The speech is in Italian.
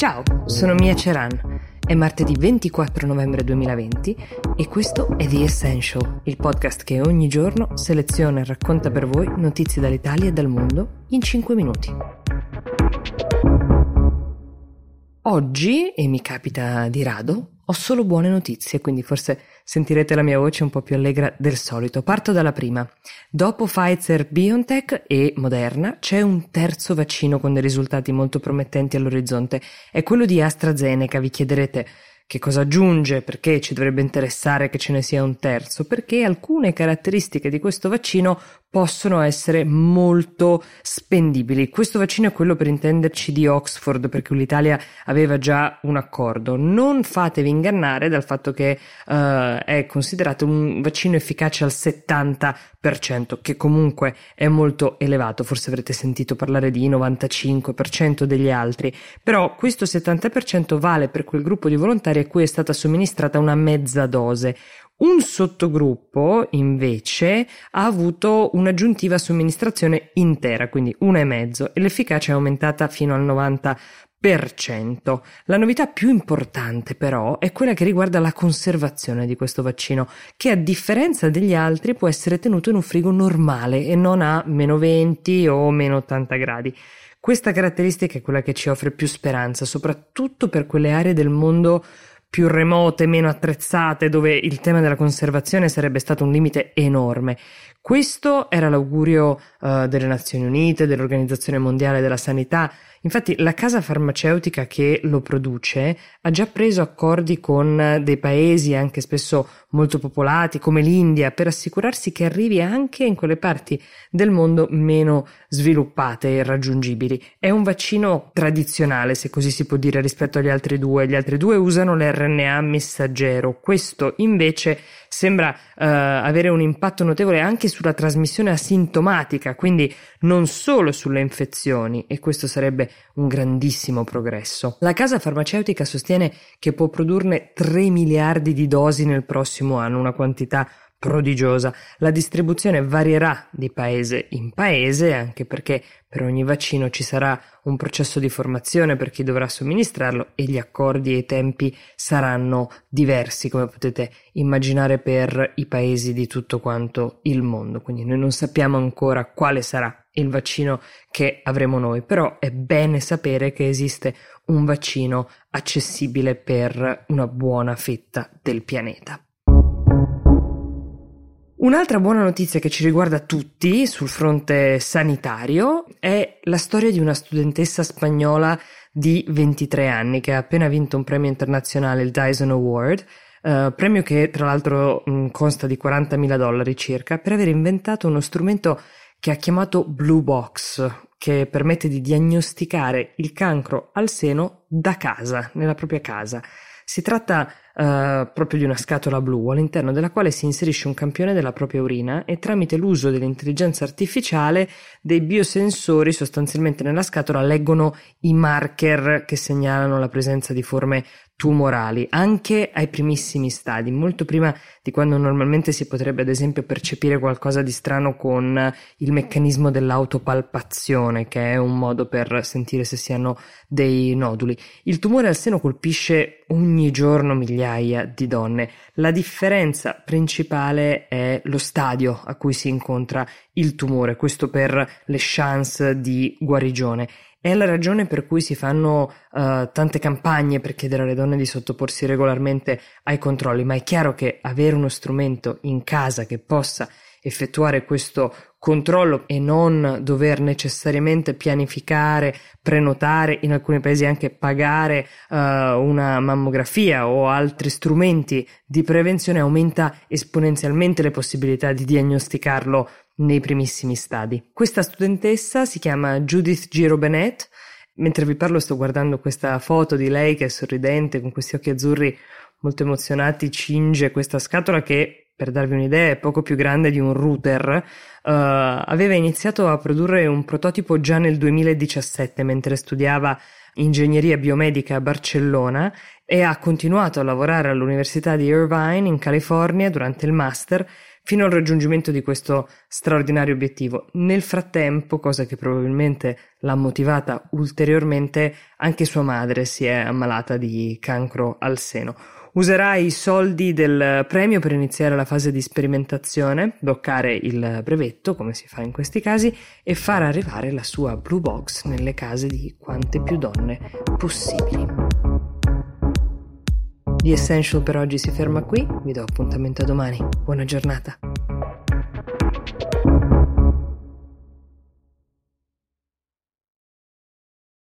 Ciao, sono Mia Ceran. È martedì 24 novembre 2020 e questo è The Essential, il podcast che ogni giorno seleziona e racconta per voi notizie dall'Italia e dal mondo in 5 minuti. Oggi, e mi capita di rado, ho solo buone notizie, quindi forse sentirete la mia voce un po' più allegra del solito. Parto dalla prima. Dopo Pfizer, BioNTech e Moderna c'è un terzo vaccino con dei risultati molto promettenti all'orizzonte. È quello di AstraZeneca. Vi chiederete che cosa aggiunge, perché ci dovrebbe interessare che ce ne sia un terzo, perché alcune caratteristiche di questo vaccino possono essere molto spendibili. Questo vaccino è quello per intenderci di Oxford, per cui l'Italia aveva già un accordo. Non fatevi ingannare dal fatto che uh, è considerato un vaccino efficace al 70%, che comunque è molto elevato. Forse avrete sentito parlare di 95% degli altri, però questo 70% vale per quel gruppo di volontari a cui è stata somministrata una mezza dose. Un sottogruppo invece ha avuto un'aggiuntiva somministrazione intera, quindi una e mezzo, e l'efficacia è aumentata fino al 90%. La novità più importante però è quella che riguarda la conservazione di questo vaccino, che a differenza degli altri può essere tenuto in un frigo normale e non a meno 20 o meno 80 gradi. Questa caratteristica è quella che ci offre più speranza, soprattutto per quelle aree del mondo più remote, meno attrezzate, dove il tema della conservazione sarebbe stato un limite enorme. Questo era l'augurio uh, delle Nazioni Unite, dell'Organizzazione Mondiale della Sanità Infatti la casa farmaceutica che lo produce ha già preso accordi con dei paesi anche spesso molto popolati come l'India per assicurarsi che arrivi anche in quelle parti del mondo meno sviluppate e raggiungibili. È un vaccino tradizionale, se così si può dire, rispetto agli altri due. Gli altri due usano l'RNA messaggero. Questo invece sembra uh, avere un impatto notevole anche sulla trasmissione asintomatica, quindi non solo sulle infezioni, e questo sarebbe un grandissimo progresso. La casa farmaceutica sostiene che può produrne 3 miliardi di dosi nel prossimo anno, una quantità prodigiosa. La distribuzione varierà di paese in paese, anche perché per ogni vaccino ci sarà un processo di formazione per chi dovrà somministrarlo e gli accordi e i tempi saranno diversi, come potete immaginare per i paesi di tutto quanto il mondo. Quindi noi non sappiamo ancora quale sarà il vaccino che avremo noi, però è bene sapere che esiste un vaccino accessibile per una buona fetta del pianeta. Un'altra buona notizia che ci riguarda tutti sul fronte sanitario è la storia di una studentessa spagnola di 23 anni che ha appena vinto un premio internazionale, il Dyson Award, uh, premio che tra l'altro mh, consta di 40.000 dollari circa, per aver inventato uno strumento che ha chiamato Blue Box, che permette di diagnosticare il cancro al seno da casa, nella propria casa. Si tratta uh, proprio di una scatola blu all'interno della quale si inserisce un campione della propria urina e tramite l'uso dell'intelligenza artificiale dei biosensori sostanzialmente nella scatola leggono i marker che segnalano la presenza di forme tumorali, anche ai primissimi stadi, molto prima di quando normalmente si potrebbe ad esempio percepire qualcosa di strano con il meccanismo dell'autopalpazione, che è un modo per sentire se si hanno dei noduli. Il tumore al seno colpisce ogni giorno migliaia di donne. La differenza principale è lo stadio a cui si incontra il tumore, questo per le chance di guarigione è la ragione per cui si fanno uh, tante campagne per chiedere alle donne di sottoporsi regolarmente ai controlli, ma è chiaro che avere uno strumento in casa che possa effettuare questo controllo e non dover necessariamente pianificare, prenotare, in alcuni paesi anche pagare uh, una mammografia o altri strumenti di prevenzione aumenta esponenzialmente le possibilità di diagnosticarlo nei primissimi stadi. Questa studentessa si chiama Judith Giro Bennett. Mentre vi parlo sto guardando questa foto di lei che è sorridente con questi occhi azzurri molto emozionati, cinge questa scatola che, per darvi un'idea, è poco più grande di un router. Uh, aveva iniziato a produrre un prototipo già nel 2017 mentre studiava ingegneria biomedica a Barcellona e ha continuato a lavorare all'Università di Irvine in California durante il master fino al raggiungimento di questo straordinario obiettivo. Nel frattempo, cosa che probabilmente l'ha motivata ulteriormente, anche sua madre si è ammalata di cancro al seno. Userà i soldi del premio per iniziare la fase di sperimentazione, bloccare il brevetto, come si fa in questi casi, e far arrivare la sua Blue Box nelle case di quante più donne possibili. The Essential per oggi si ferma qui, vi do appuntamento a domani. Buona giornata.